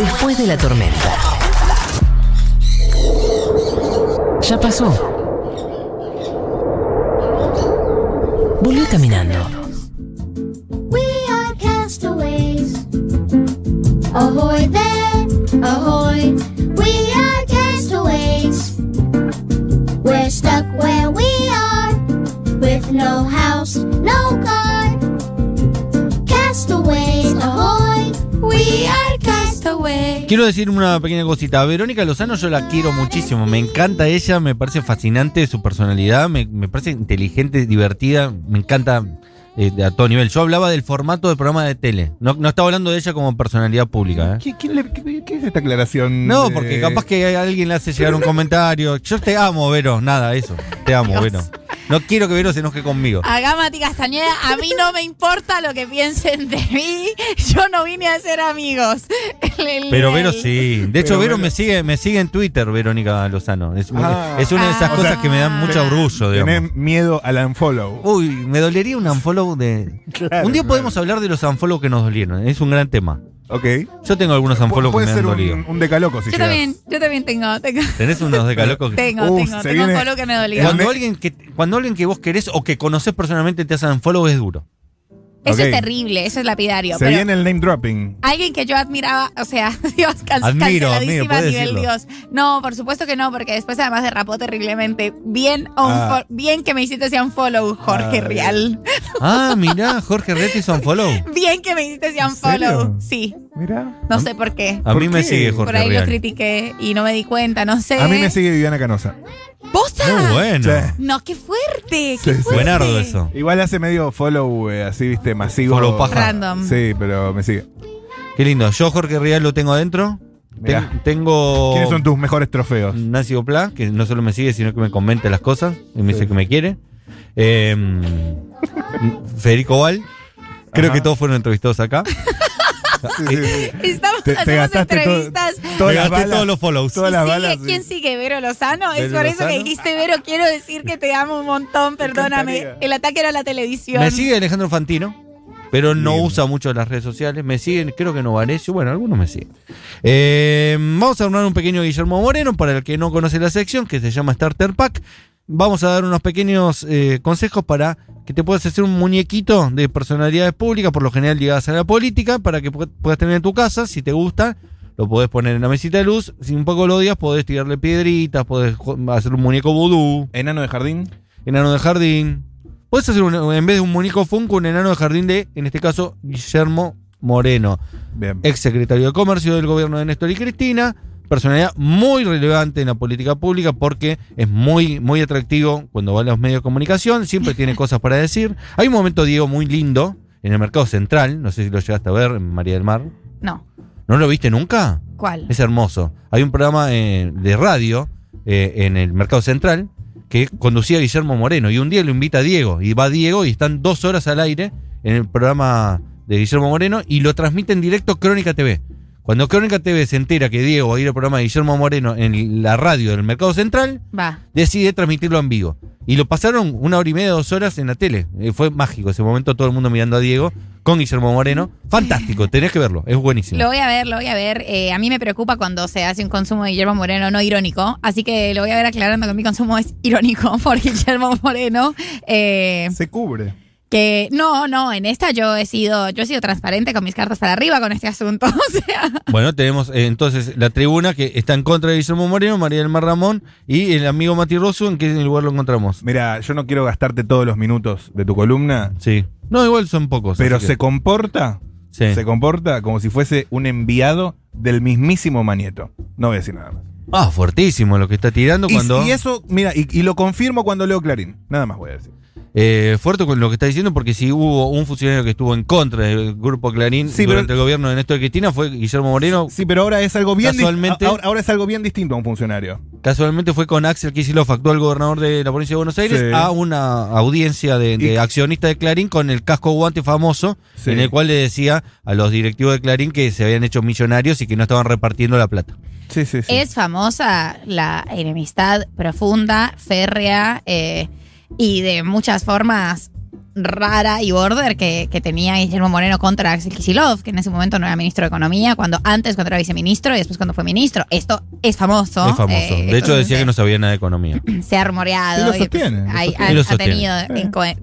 Después de la tormenta. Ya pasó. Volvió caminando. We are castaways. Ahoy there, ahoy. We are castaways. We're stuck where we are, with no house, no car. Quiero decir una pequeña cosita. A Verónica Lozano yo la quiero muchísimo. Me encanta ella, me parece fascinante su personalidad, me, me parece inteligente, divertida, me encanta eh, a todo nivel. Yo hablaba del formato del programa de tele. No, no estaba hablando de ella como personalidad pública. ¿eh? ¿Qué, quién le- qué- qué es esta aclaración? No, de- porque capaz que alguien le hace llegar un comentario. Yo te amo, Vero. Nada, eso. Te amo, Vero. No quiero que Vero se enoje conmigo. Acá Mati Castañeda, a mí no me importa lo que piensen de mí. Yo no vine a ser amigos. El- el Pero. Vero sí. De hecho, Pero Vero Vero- me sigue, me sigue en Twitter, Verónica Lozano. Es, Ah. es una de esas Ah. cosas que me dan mucho orgullo. Tenés miedo al unfollow. Uy, me dolería un unfollow de. Claro, un día claro. podemos hablar de los unfollow que nos dolieron. Es un gran tema. Ok. Yo tengo algunos unfollow que me han ser dolido. un, un decaloco si Yo llegas. también, yo también tengo, tengo, ¿Tenés unos de calocos? tengo, Uf, tengo, se tengo viene- un follow que me dolió. Cuando alguien que cuando alguien que vos querés o que conocés personalmente te hace unfollow es duro. Eso es terrible, eso es lapidario. Se pero viene el name dropping. Alguien que yo admiraba, o sea, Dios, can- Admiro, admiro, canceladísima a nivel decirlo. Dios. No, por supuesto que no, porque después además derrapó terriblemente. Bien, un Ah. bien que me hiciste ese unfollow, Jorge Ah, Real. Ah, mirá, Jorge Ret hizo unfollow. Bien que me hiciste ese unfollow. serio? Sí, Mira. no sé por qué. A ¿Por mí me sigue Por Jorge ahí lo Real. critiqué y no me di cuenta, no sé. A mí me sigue Viviana Canosa. ¿Posta? Muy bueno. Sí. No, qué fuerte, qué Sí, sí. fuerte. Buenardo eso. Igual hace medio follow eh, así, viste, masivo. Follow paja. Random. Sí, pero me sigue. Qué lindo. Yo Jorge Real lo tengo adentro. Mirá. Ten- tengo ¿Quiénes son tus mejores trofeos? Nancy Oplá, que no solo me sigue, sino que me comenta las cosas y me dice que me quiere. Eh, Federico Val. Creo Ajá. que todos fueron entrevistados acá. Estamos Te- todo- entrevistas. todas Me las gasté balas. todos los follows. Todas ¿Y las sigue? balas. sí. ¿Quién sigue? ¿Vero Lozano? es ¿Vero por eso que dijiste, Vero, quiero decir que te amo un montón, perdóname. El ataque era la televisión. Me sigue Alejandro Fantino, pero no usa mucho las redes sociales. Me siguen, creo que Novarecio, bueno, algunos me siguen. Eh, vamos a armar un pequeño Guillermo Moreno para el que no conoce la sección, que se llama Starter Pack. Vamos a dar unos pequeños eh, consejos para que te puedas hacer un muñequito de personalidades públicas, por lo general ligadas a la política, para que pu- puedas tener en tu casa, si te gusta. Lo podés poner en la mesita de luz. Si un poco lo odias, podés tirarle piedritas, podés hacer un muñeco vudú Enano de jardín. enano de jardín. Puedes hacer un- en vez de un muñeco Funko, un enano de jardín de, en este caso, Guillermo Moreno, Bien. ex secretario de Comercio del gobierno de Néstor y Cristina. Personalidad muy relevante en la política pública porque es muy, muy atractivo cuando va a los medios de comunicación, siempre tiene cosas para decir. Hay un momento, Diego, muy lindo en el mercado central, no sé si lo llegaste a ver, en María del Mar. No. ¿No lo viste nunca? ¿Cuál? Es hermoso. Hay un programa eh, de radio eh, en el Mercado Central que conducía Guillermo Moreno y un día lo invita Diego y va Diego y están dos horas al aire en el programa de Guillermo Moreno y lo transmite en directo Crónica TV. Cuando Crónica TV se entera que Diego va a ir al programa de Guillermo Moreno en la radio del Mercado Central, Va. decide transmitirlo en vivo. Y lo pasaron una hora y media, dos horas en la tele. Eh, fue mágico ese momento, todo el mundo mirando a Diego con Guillermo Moreno. Fantástico, tenés que verlo, es buenísimo. Lo voy a ver, lo voy a ver. Eh, a mí me preocupa cuando se hace un consumo de Guillermo Moreno no irónico. Así que lo voy a ver aclarando que mi consumo es irónico por Guillermo Moreno. Eh, Se cubre. Que no, no, en esta yo he sido, yo he sido transparente con mis cartas para arriba con este asunto. O sea, Bueno, tenemos eh, entonces la tribuna que está en contra de Guillermo Moreno, María del Mar Ramón y el amigo Mati Rosso, ¿en qué lugar lo encontramos? Mira, yo no quiero gastarte todos los minutos de tu columna, Sí. No, igual son pocos. pero se que- comporta, sí. se comporta como si fuese un enviado del mismísimo Manieto. No voy a decir nada más. Ah, fuertísimo lo que está tirando Y, cuando... y eso, mira, y, y lo confirmo cuando leo Clarín. Nada más voy a decir. Eh, fuerte con lo que está diciendo porque si hubo un funcionario que estuvo en contra del grupo Clarín Sí, durante pero- el gobierno de Néstor Cristina fue Guillermo Moreno. Sí, pero ahora es algo bien Casualmente- ahora, ahora es algo bien distinto a un funcionario. Casualmente fue con Axel Kicillof, actual gobernador de la provincia de Buenos Aires, Sí. a una audiencia de, de accionistas de Clarín con el casco guante famoso, Sí. en el cual le decía a los directivos de Clarín que se habían hecho millonarios y que no estaban repartiendo la plata. Sí, sí, sí. es famosa la enemistad profunda, férrea eh, y de muchas formas rara y border que, que tenía Guillermo Moreno contra Axel Kicillof, que en ese momento no era ministro de Economía, cuando antes cuando era viceministro y después cuando fue ministro. Esto es famoso. Es famoso. eh, de hecho, decía que no sabía nada de economía. se ha rumoreado. Y lo y, pues, sostiene, lo hay- sostiene. ha- Y lo ha sostiene. tenido inco-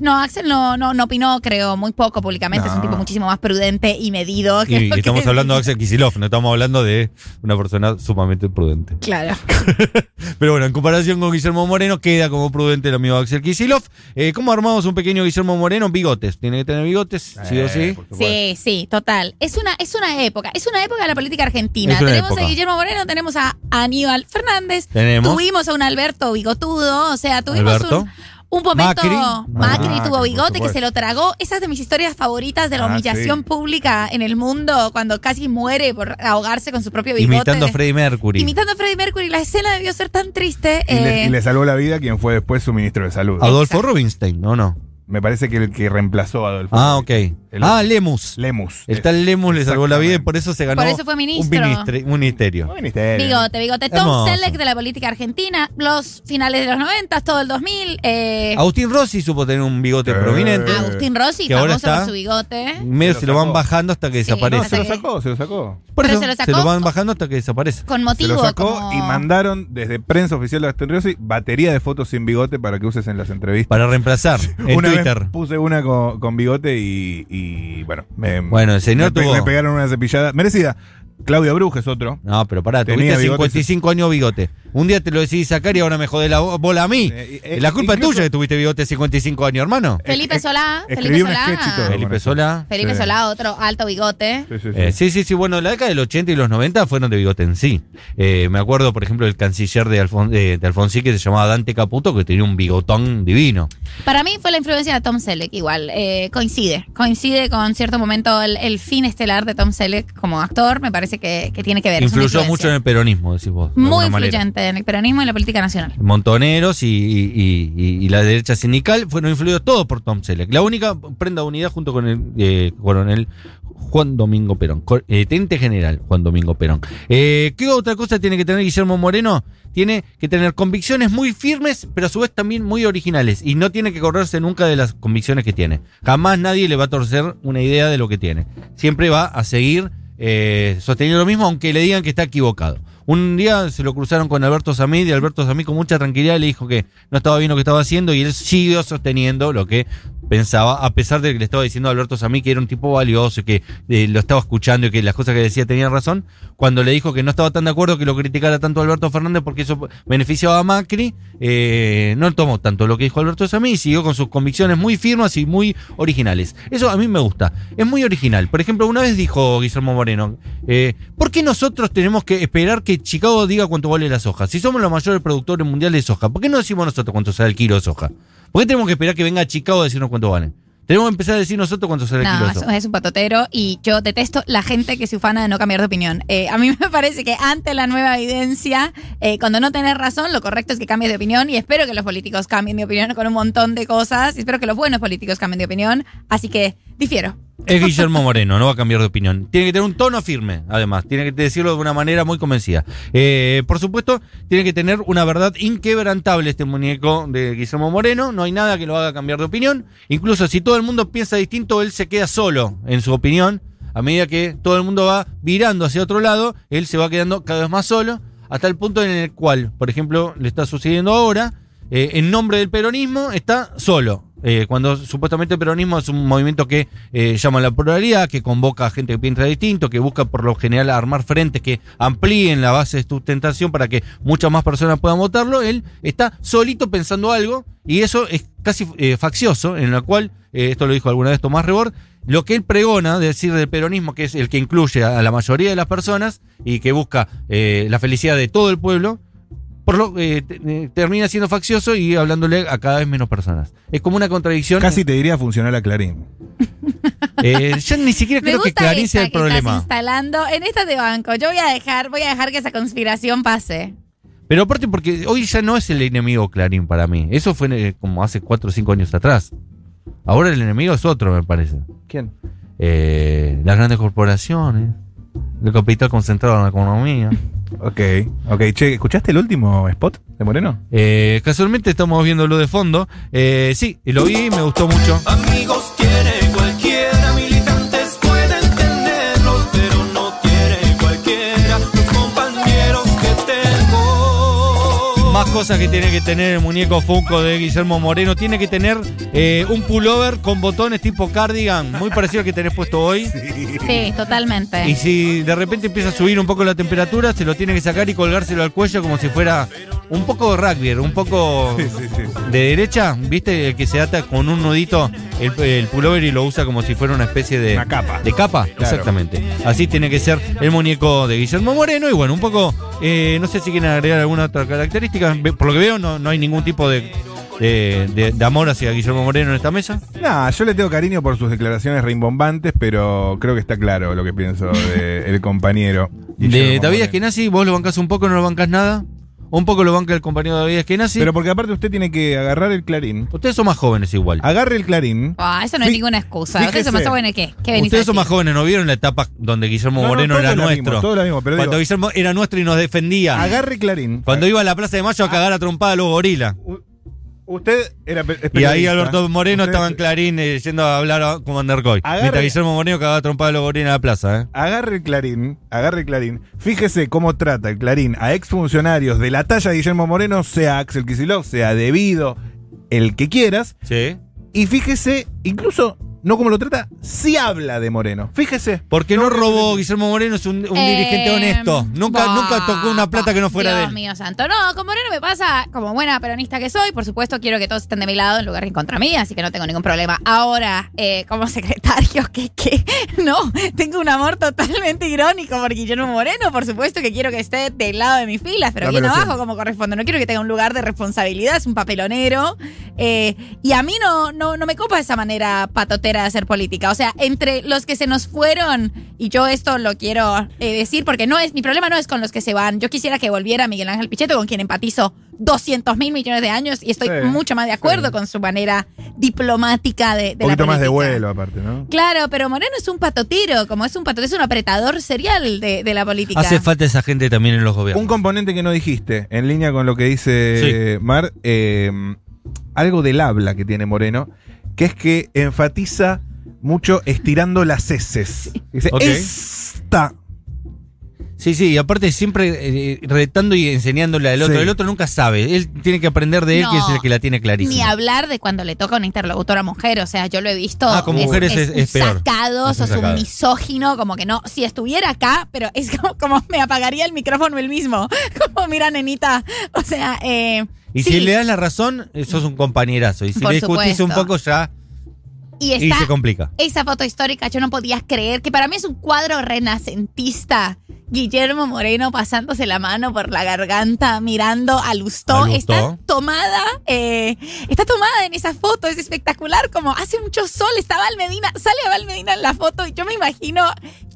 no, Axel no, no, no opinó, creo, muy poco públicamente. Es un tipo muchísimo más prudente y medido. Que y que- estamos hablando de Axel Kicillof, no estamos hablando de una persona sumamente prudente. Claro. Pero bueno, en comparación con Guillermo Moreno, queda como prudente el amigo Axel Kicillof. Eh, ¿Cómo armamos un pequeño Guillermo Moreno? Bigotes. Tiene que tener bigotes, sí o Eh, sí. Sí, sí, total. Es una, es una época, es una época de la política argentina. Es una Tenemos época. a Guillermo Moreno, tenemos a Aníbal Fernández, Tenemos. tuvimos a un Alberto bigotudo, o sea, tuvimos Alberto. un, un momento. Macri. Macri, Macri, tuvo bigote que se lo tragó. Esa es de mis historias favoritas de la Ah, humillación sí. pública en el mundo, cuando casi muere por ahogarse con su propio bigote. Imitando a Freddie Mercury. Imitando a Freddie Mercury. La escena debió ser tan triste. Y, le, eh, y le salvó la vida quien fue después su ministro de salud. Adolfo Exacto. Rubinstein, ¿no? no. Me parece que el que reemplazó a Adolfo. Ah, ok. El- Ah, Lemus. Lemus. El tal Lemus le salvó la vida y por eso se ganó Por eso fue ministro. un, ministerio. Un ministerio. Bigote, bigote. Tom Hermoso. Selleck de la política argentina, los finales de los 90, todo el 2000. Eh, Agustín Rossi supo tener un bigote Eh. prominente. Agustín Rossi, Que ahora famoso está- por su bigote. Medio Se se lo van bajando hasta que Sí, No, desaparece. se lo sacó, se lo sacó. Por eso se lo se sacó lo van bajando hasta que desaparece. Con Se motivo. lo sacó como- y mandaron desde prensa oficial de Agustín Rossi batería de fotos sin bigote para que uses en las entrevistas. Para reemplazar en una Twitter. vez puse una con, con bigote y, y, bueno, me, Bueno, el señor me, pe- tuvo- me pegaron una cepillada merecida. Claudio Bruja es otro. No, pero pará, Tenía tuviste bigote, 55 años bigote. Un día te lo decidí sacar y ahora me jodés la bo- bola a mí. Eh, eh, la culpa incluso- es tuya que tuviste bigote 55 años, hermano. Felipe Eh, eh, Solá, escribí Felipe Solá. Felipe. Solá. Felipe Sí. Solá, otro alto bigote. Sí, sí, sí. Eh, sí, sí, sí. Bueno, la década del 80 y los 90 fueron de bigote en sí. Eh, me acuerdo, por ejemplo, del canciller de, Alfon de, de Alfonsín que se llamaba Dante Caputo, que tenía un bigotón divino. Para mí fue la influencia de Tom Selleck igual. eh, coincide. Coincide con cierto momento el, el fin estelar de Tom Selleck como actor. Me parece que, que tiene que ver. Influyó mucho en el peronismo, decís vos. de Muy manera. En el peronismo y la política nacional. Montoneros y, la derecha sindical fueron influidos todos por Tom Selleck. La única prenda de unidad junto con el eh, coronel Juan Domingo Perón, eh, teniente general Juan Domingo Perón. Eh, ¿Qué otra cosa tiene que tener Guillermo Moreno? Tiene que tener convicciones muy firmes, pero a su vez también muy originales. Y no tiene que correrse nunca de las convicciones que tiene. Jamás nadie le va a torcer una idea de lo que tiene. Siempre va a seguir eh, sosteniendo lo mismo, aunque le digan que está equivocado. Un día se lo cruzaron con Alberto Samid y Alberto Samid con mucha tranquilidad le dijo que no estaba bien lo que estaba haciendo y él siguió sosteniendo lo que pensaba, a pesar de que le estaba diciendo a Alberto Samid que era un tipo valioso y que eh, lo estaba escuchando y que las cosas que decía tenían razón. Cuando le dijo que no estaba tan de acuerdo que lo criticara tanto Alberto Fernández porque eso beneficiaba a Macri, eh, no tomó tanto lo que dijo Alberto Samid y siguió con sus convicciones muy firmes y muy originales. Eso a mí me gusta. Es muy original. Por ejemplo, una vez dijo Guillermo Moreno, eh, ¿por qué nosotros tenemos que esperar que Chicago diga cuánto vale la soja? Si somos los mayores productores mundiales de soja, ¿por qué no decimos nosotros cuánto sale el kilo de soja? ¿Por qué tenemos que esperar que venga Chicago a decirnos cuánto vale? Tenemos que empezar a decir nosotros cuánto sale el kilo No, es, soja. es un patotero y yo detesto la gente que se ufana de no cambiar de opinión. Eh, a mí me parece que ante la nueva evidencia, eh, cuando no tenés razón, lo correcto es que cambies de opinión y espero que los políticos cambien de opinión con un montón de cosas y espero que los buenos políticos cambien de opinión. Así que difiero. Es Guillermo Moreno, no va a cambiar de opinión. Tiene que tener un tono firme, además. Tiene que decirlo de una manera muy convencida. Eh, por supuesto, tiene que tener una verdad inquebrantable este muñeco de Guillermo Moreno. No hay nada que lo haga cambiar de opinión. Incluso si todo el mundo piensa distinto, él se queda solo en su opinión. A medida que todo el mundo va virando hacia otro lado, él se va quedando cada vez más solo. Hasta el punto en el cual, por ejemplo, le está sucediendo ahora, eh, en nombre del peronismo, está solo. Eh, cuando supuestamente el peronismo es un movimiento que eh, llama a la pluralidad, que convoca a gente que piensa distinto, que busca por lo general armar frentes que amplíen la base de sustentación para que muchas más personas puedan votarlo, él está solito pensando algo y eso es casi eh, faccioso, en la cual, eh, esto lo dijo alguna vez Tomás Rebord, lo que él pregona, de decir del peronismo, que es el que incluye a la mayoría de las personas y que busca la felicidad de todo el pueblo, por lo eh, eh, termina siendo faccioso y hablándole a cada vez menos personas. Es como una contradicción. Casi te diría funcional a Clarín. Eh, yo ni siquiera Me creo que Clarín esta sea el que estás problema. instalando. En esta de banco, yo voy a dejar, voy a dejar que esa conspiración pase. Pero aparte porque hoy ya no es el enemigo Clarín para mí. Eso fue eh, como hace 4 o 5 años atrás. Ahora el enemigo es otro, me parece. ¿Quién? Eh, las grandes corporaciones, el capital concentrado en la economía. Ok, ok. Che, ¿escuchaste el último spot de Moreno? Eh, casualmente estamos viéndolo de fondo. Eh, sí, lo vi, me gustó mucho. Amigos tiene Más cosas que tiene que tener el muñeco Funko de Guillermo Moreno. Tiene que tener eh, un pullover con botones tipo cardigan, muy parecido al que tenés puesto hoy. Sí, totalmente. Y si de repente empieza a subir un poco la temperatura, se lo tiene que sacar y colgárselo al cuello como si fuera un poco rugby, un poco Sí, sí, sí. de derecha, ¿viste? El que se ata con un nudito el, el pullover y lo usa como si fuera una especie de... Una capa. De capa, exactamente. Así tiene que ser el muñeco de Guillermo Moreno. Y bueno, un poco, eh, no sé si quieren agregar alguna otra característica. Por lo que veo, no, no hay ningún tipo de, de, de- de amor hacia Guillermo Moreno en esta mesa. Nah, yo le tengo cariño por sus declaraciones rimbombantes, pero creo que está claro lo que pienso del compañero. De Guillermo David Moreno. Eskenazi, vos lo bancás un poco, no lo bancás nada. Un poco lo banca el compañero David Eskenazi. Pero porque aparte usted tiene que agarrar el clarín. Ustedes son más jóvenes igual. Agarre el clarín. Ah, eso no es Fí- ninguna excusa. fíjese- Ustedes son más jóvenes que. ¿Qué venís a Ustedes son más decir? jóvenes, ¿no vieron la etapa donde Guillermo No, no, Moreno todo era lo mismo, nuestro? todo lo mismo, pero Cuando digo- Guillermo era nuestro y nos defendía. Agarre clarín. Cuando iba a la Plaza de Mayo a cagar a trompada a los gorilas. U- Usted era Y ahí. Alberto Moreno estaba en Clarín eh, yendo a hablar a- con Vandercoy. Mientras Guillermo Moreno cagaba trompada a los en la plaza, ¿eh? Agarre el clarín, agarre el clarín. Fíjese cómo trata el clarín a exfuncionarios de la talla de Guillermo Moreno, sea Axel Kicillof, sea debido, el que quieras. Sí. Y fíjese, incluso, no como lo trata, sí habla de Moreno. Fíjese. Porque no robó Guillermo Moreno, es un, un Eh, dirigente honesto. Nunca, bah, nunca tocó una plata que no fuera Dios de él. mío santo. No, con Moreno me pasa, como buena peronista que soy, por supuesto quiero que todos estén de mi lado en lugar de en contra mí, así que no tengo ningún problema. Ahora, eh, como secretario, que, que no, tengo un amor totalmente irónico por Guillermo Moreno, por supuesto que quiero que esté del lado de mis filas, pero bien abajo como corresponde. No quiero que tenga un lugar de responsabilidad, es un papelonero. eh, y a mí no, no, no me copa esa manera patotera de hacer política. O sea, entre los que se nos fueron, y yo esto lo quiero eh, decir porque no es, mi problema no es con los que se van. Yo quisiera que volviera Miguel Ángel Pichetto, con quien empatizo 200 mil millones de años y estoy Sí, mucho más de acuerdo sí. con su manera diplomática de, de Un la poquito más de vuelo, aparte, ¿no? Claro, pero Moreno es un patotiro, como es un patotiro, es un apretador serial de, de la política. Hace falta esa gente también en los Un gobiernos. componente que no dijiste, en línea con lo que dice Mar, eh, algo del habla que tiene Moreno, que es que enfatiza mucho estirando las heces. Dice, esta. Sí, sí, y aparte siempre eh, retando y enseñándole al otro. Sí. El otro nunca sabe. Él tiene que aprender de él, No, que es el que la tiene clarísima. Ni hablar de cuando le toca a una interlocutora mujer, o sea, yo lo he visto. Ah, con mujeres es- es peor. Sacado, Es un sos un misógino, como que no. Si estuviera acá, pero es como, como me apagaría el micrófono él mismo. Como, mira, nenita. O sea, eh. Y sí. si le das la razón, sos un compañerazo. Y si Por le discutís un poco, ya. Y Y se complica. esa foto histórica, yo no podía creer que para mí es un cuadro renacentista. Guillermo Moreno pasándose la mano por la garganta, mirando a Lustó. A. Está tomada, eh, está tomada en esa foto, es espectacular. Como hace mucho sol, está Val Medina, sale Val Medina en la foto y yo me imagino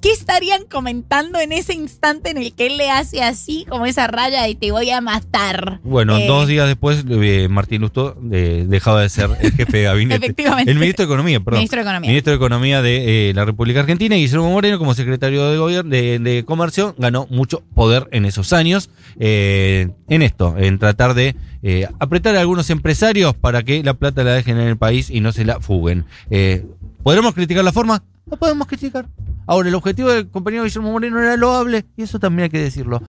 qué estarían comentando en ese instante en el que él le hace así, como esa raya y te voy a matar. Bueno, Eh, dos días después, eh, Martín Lustó dejaba de ser el jefe de gabinete. Efectivamente. El ministro de Economía, perdón. Ministro de Economía. Ministro de Economía de la República Argentina y Guillermo Moreno, como secretario de gobierno de, de Comercio, ganó mucho poder en esos años eh, en esto, en tratar de eh, apretar a algunos empresarios para que la plata la dejen en el país y no se la fuguen. Eh, ¿Podremos criticar la forma? No podemos criticar. Ahora, el objetivo del compañero Guillermo Moreno era loable y eso también hay que decirlo.